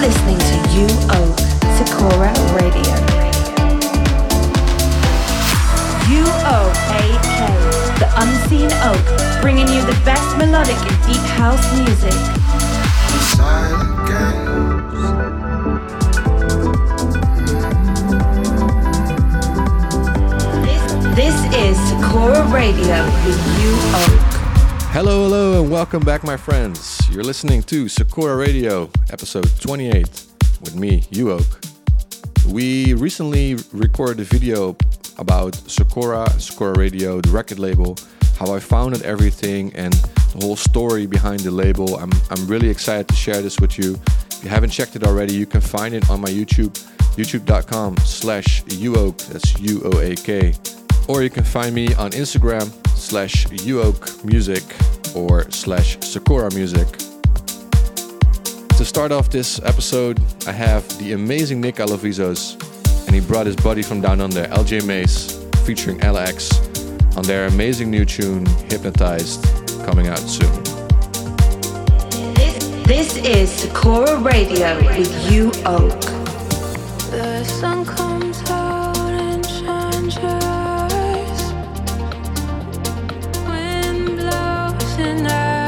listening to Oak, Sakura Radio. You Oak AK, the unseen oak, bringing you the best melodic and deep house music. This is Sakura Radio with You. Hello, hello, and welcome back, my friends. You're listening to Sakura Radio, episode 28, with me, Uoak. We recently recorded a video about Sakura, Sakura Radio, the record label, how I founded everything, and the whole story behind the label. I'm, I'm really excited to share this with you. If you haven't checked it already, you can find it on my YouTube, youtube.com slash uoak, that's U-O-A-K. Or you can find me on Instagram slash uoak music or slash sakura music. To start off this episode, I have the amazing Nick Alavizos, and he brought his buddy from down under, LJ Mace, featuring LX, on their amazing new tune, Hypnotized, coming out soon. This, this is Sakura Radio with You Oak. The sun comes out and shines blows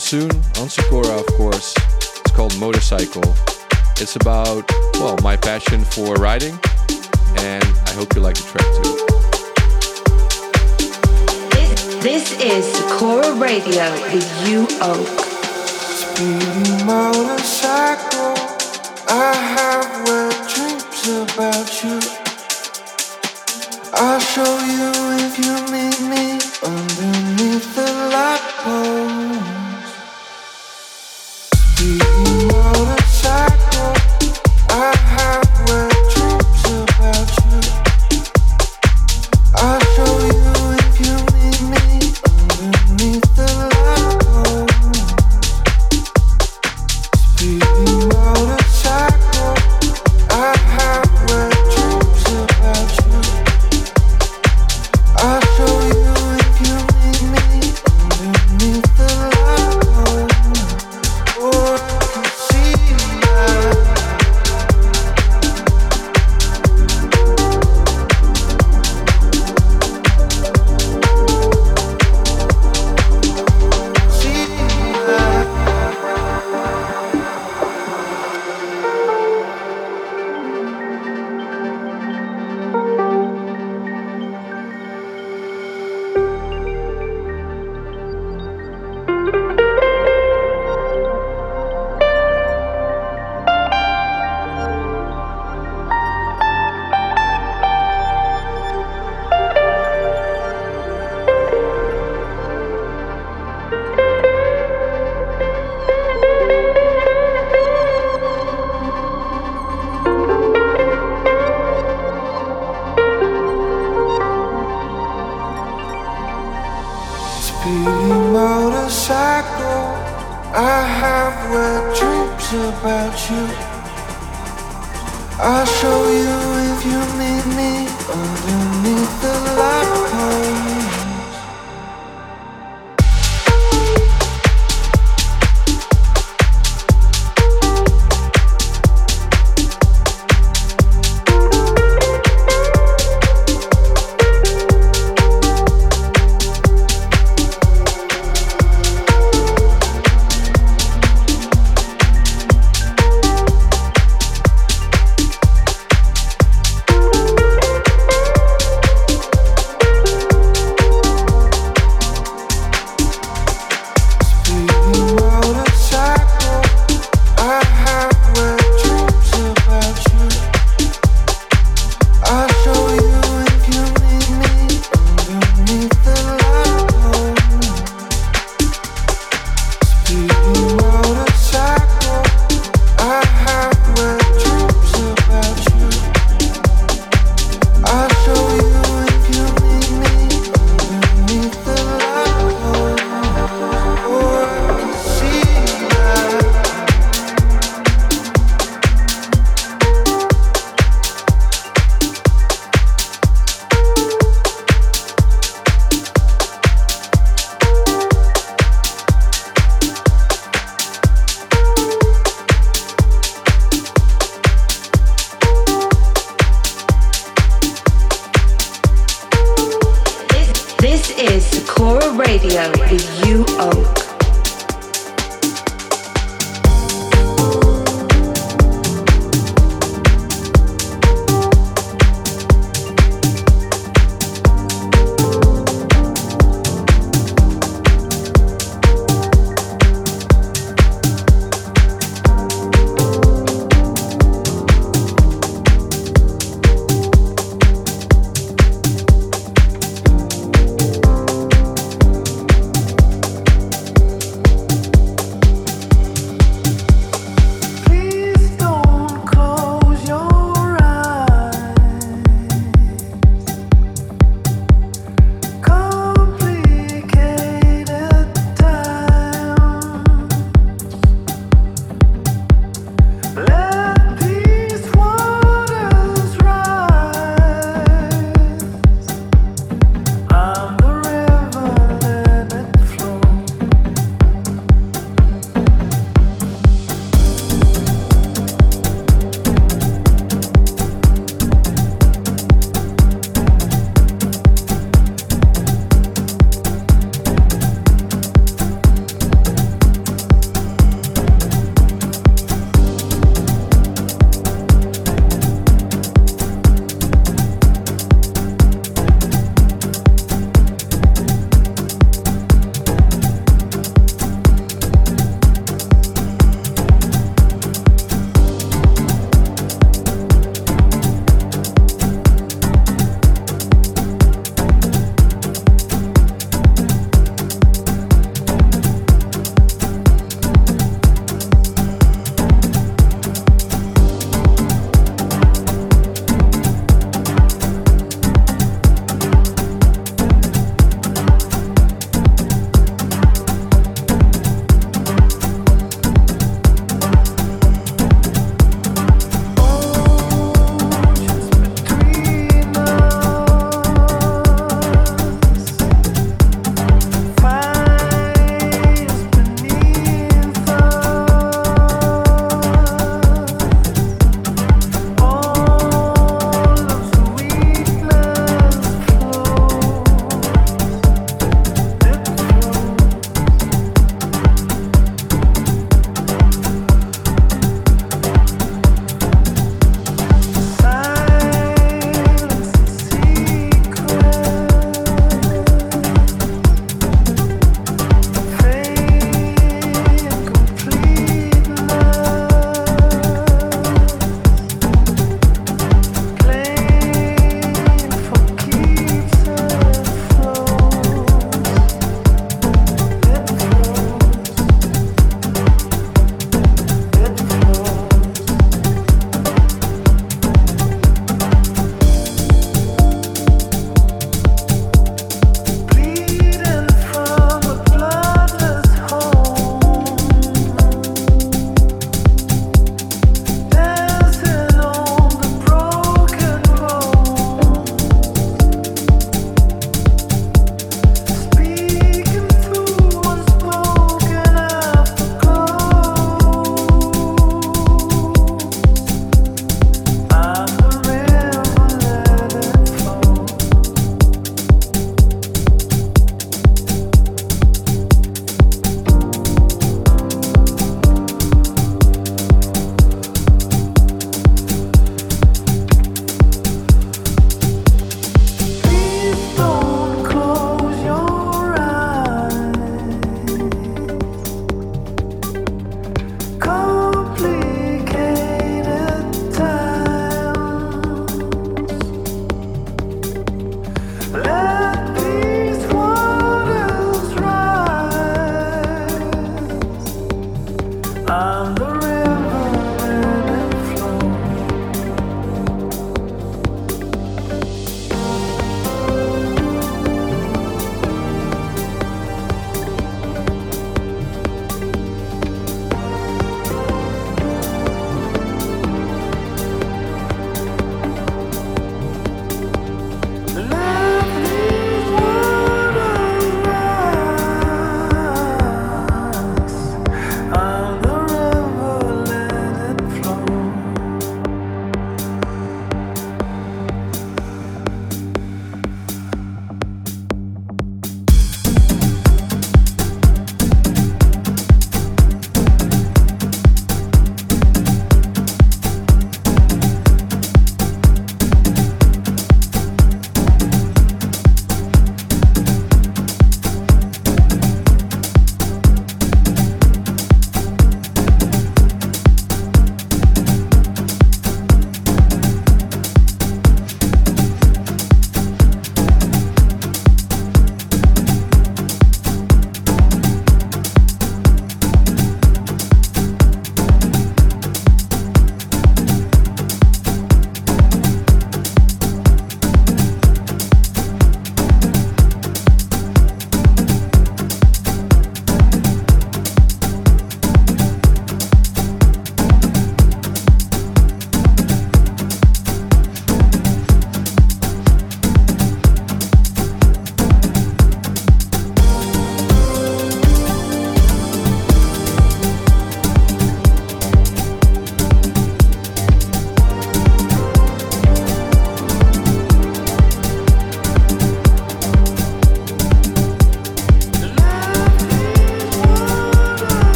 soon on Sakura, of course. It's called Motorcycle. It's about, well, my passion for riding, and I hope you like the track too. This, this is Sakura Radio with U Oak. Speedy motorcycle, I have wet dreams about you. I'll show you. city motorcycle. I have wet dreams about you. I'll show you if you meet me underneath the light.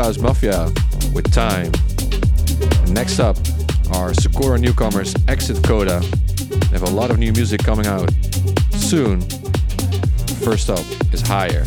House Mafia with Time. Next up are Sakura newcomers Exit Coda. They have a lot of new music coming out soon. First up is Higher.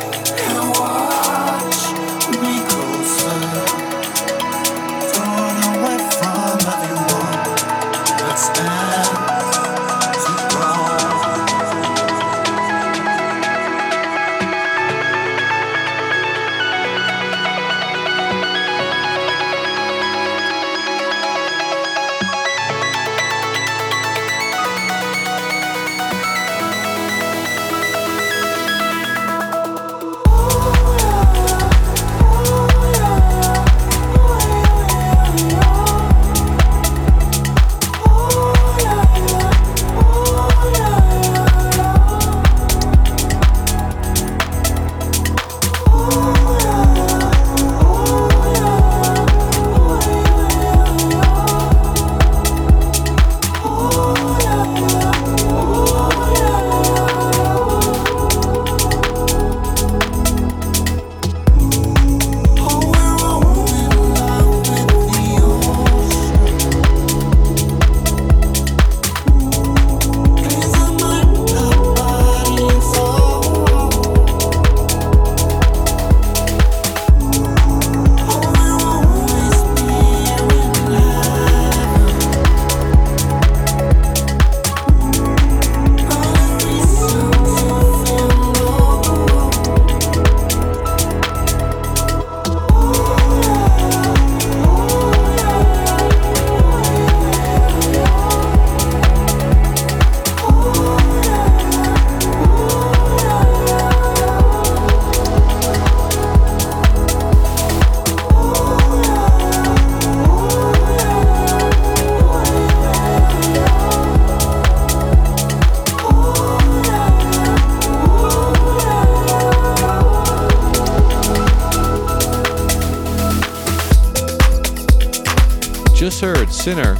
Sinner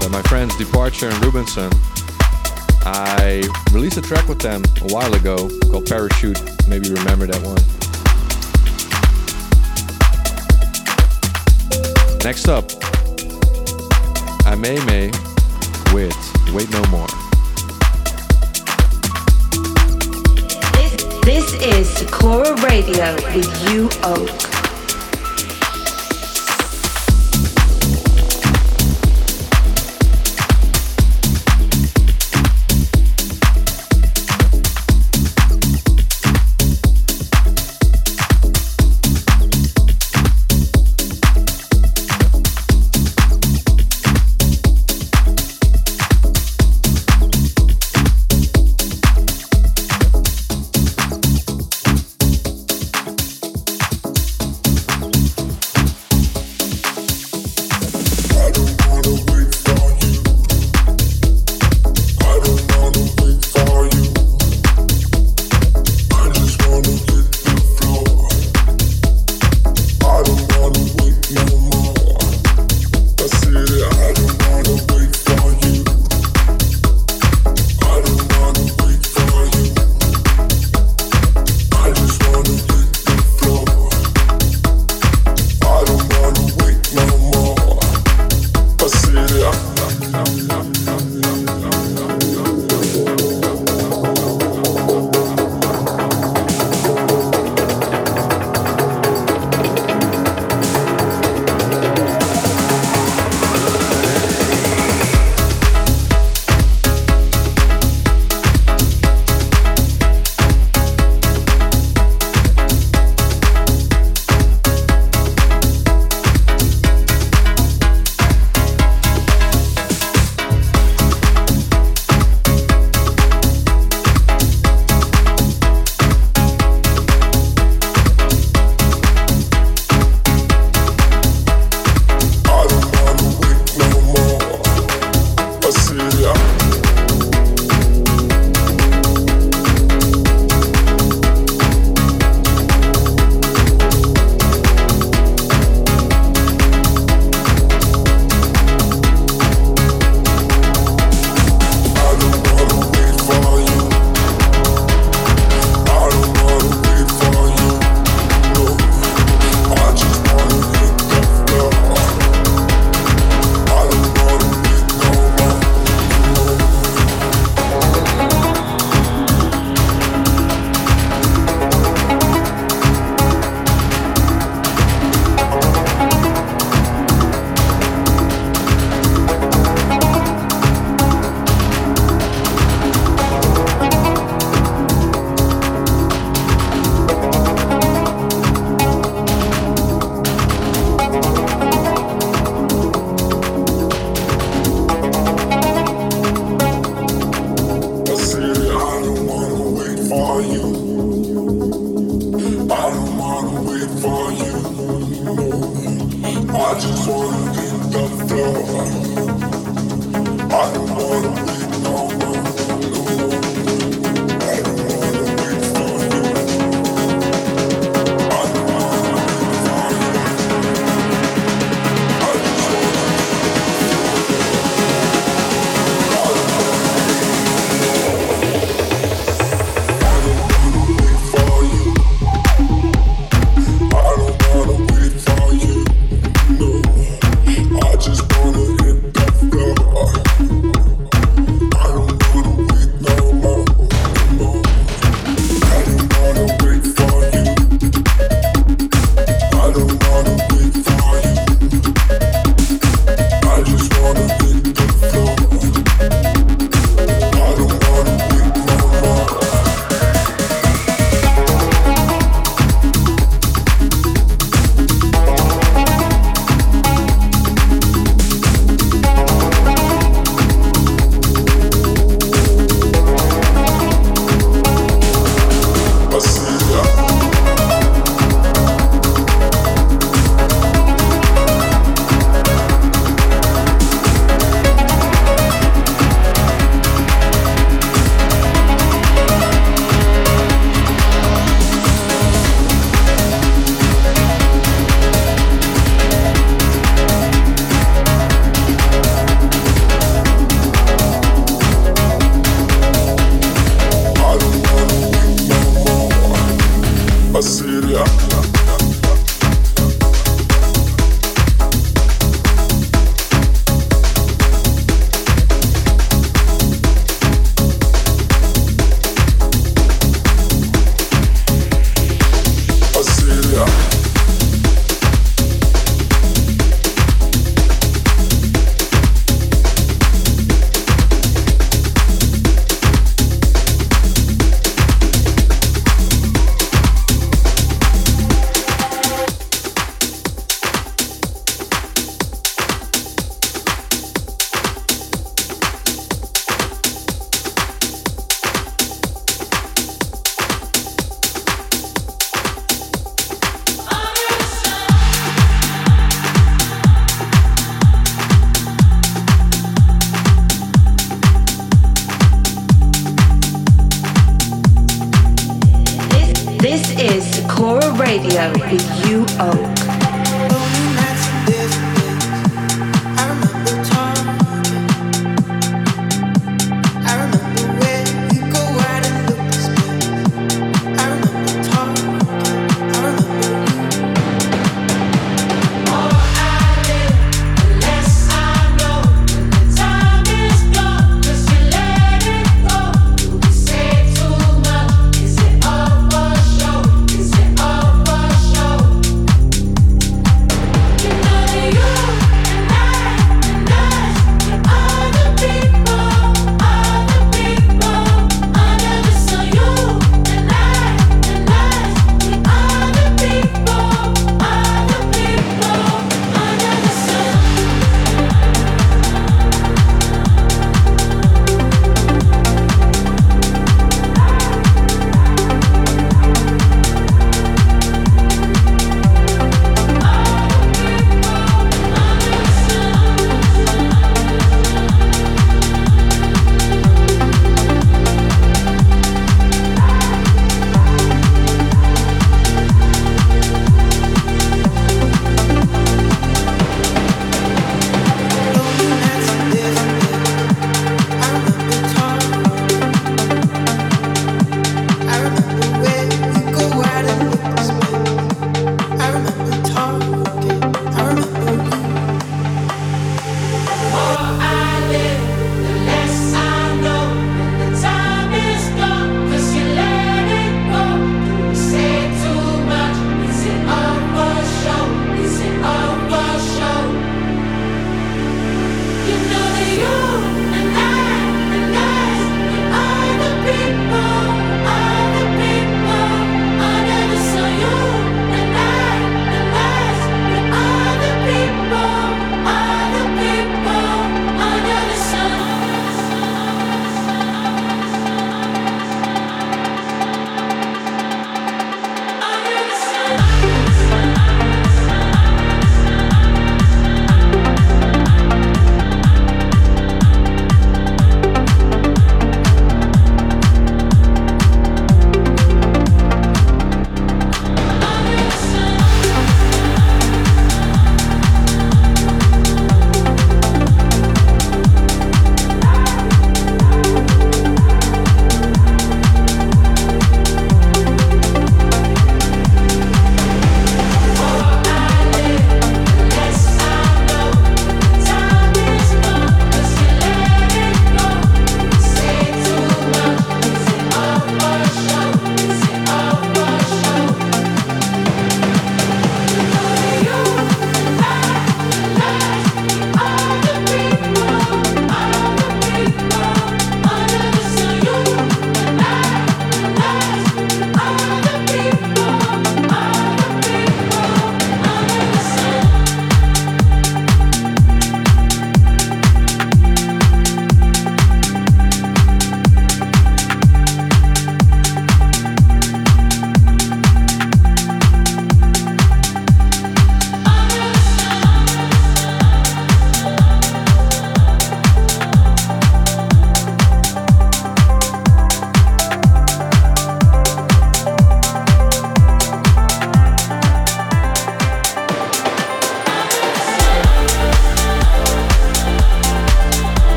by my friends Departure and Rubinson. I released a track with them a while ago called Parachute. Maybe you remember that one. Next up, Ameme with Wait No More. This, this is Sakura Radio with you, Oak.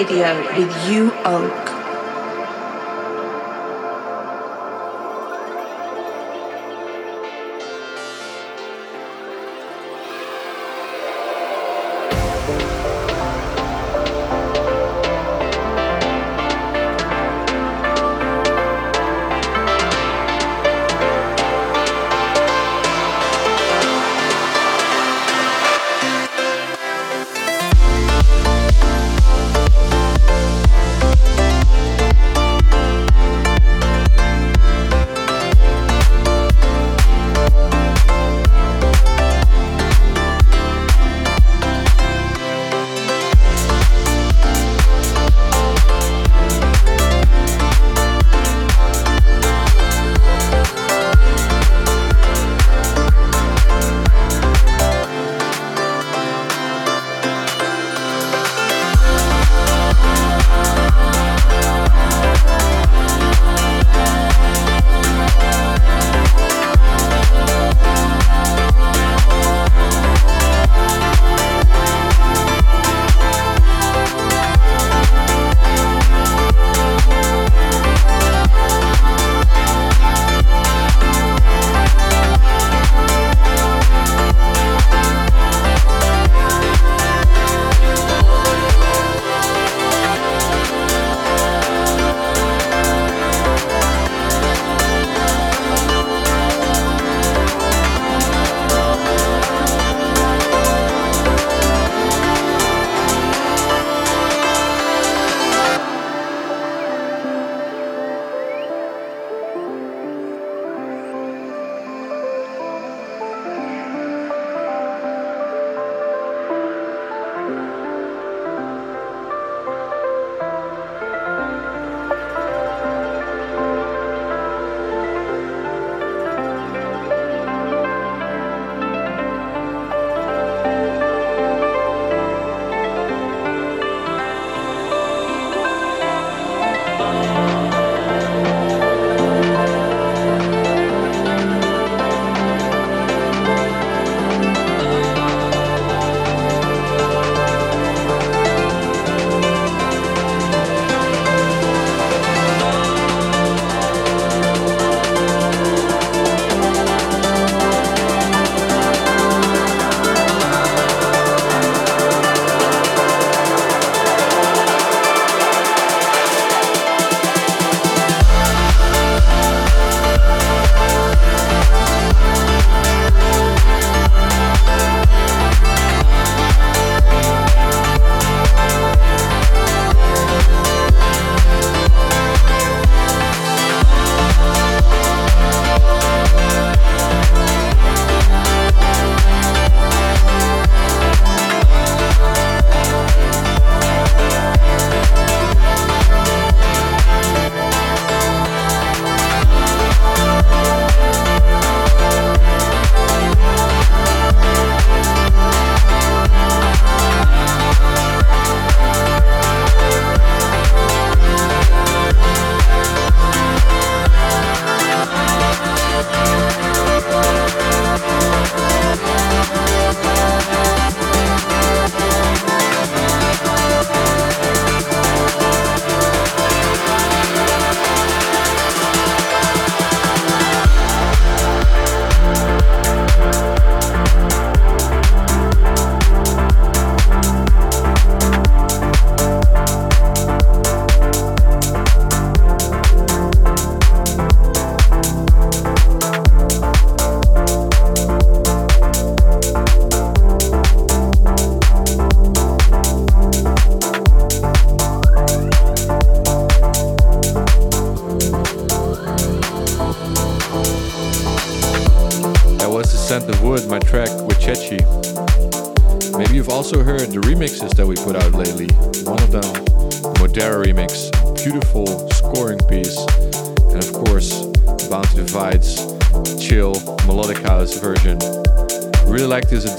Radio with you,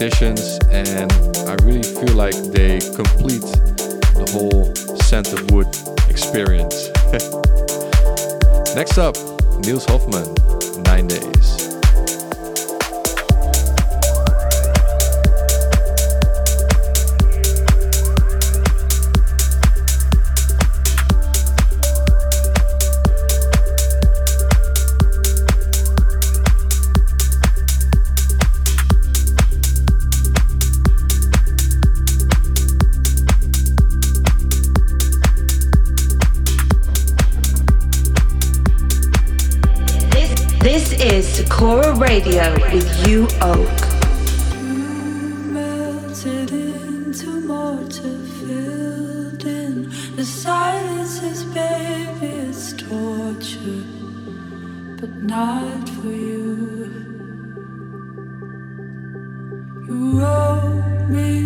additions, and I really feel like they complete the whole scent of wood experience. Next up, Nils Hoffmann, Nine Days. with you, Oak. Melted into mortar, filled in. The silence is, baby, it's torture, but not for you. You wrote me.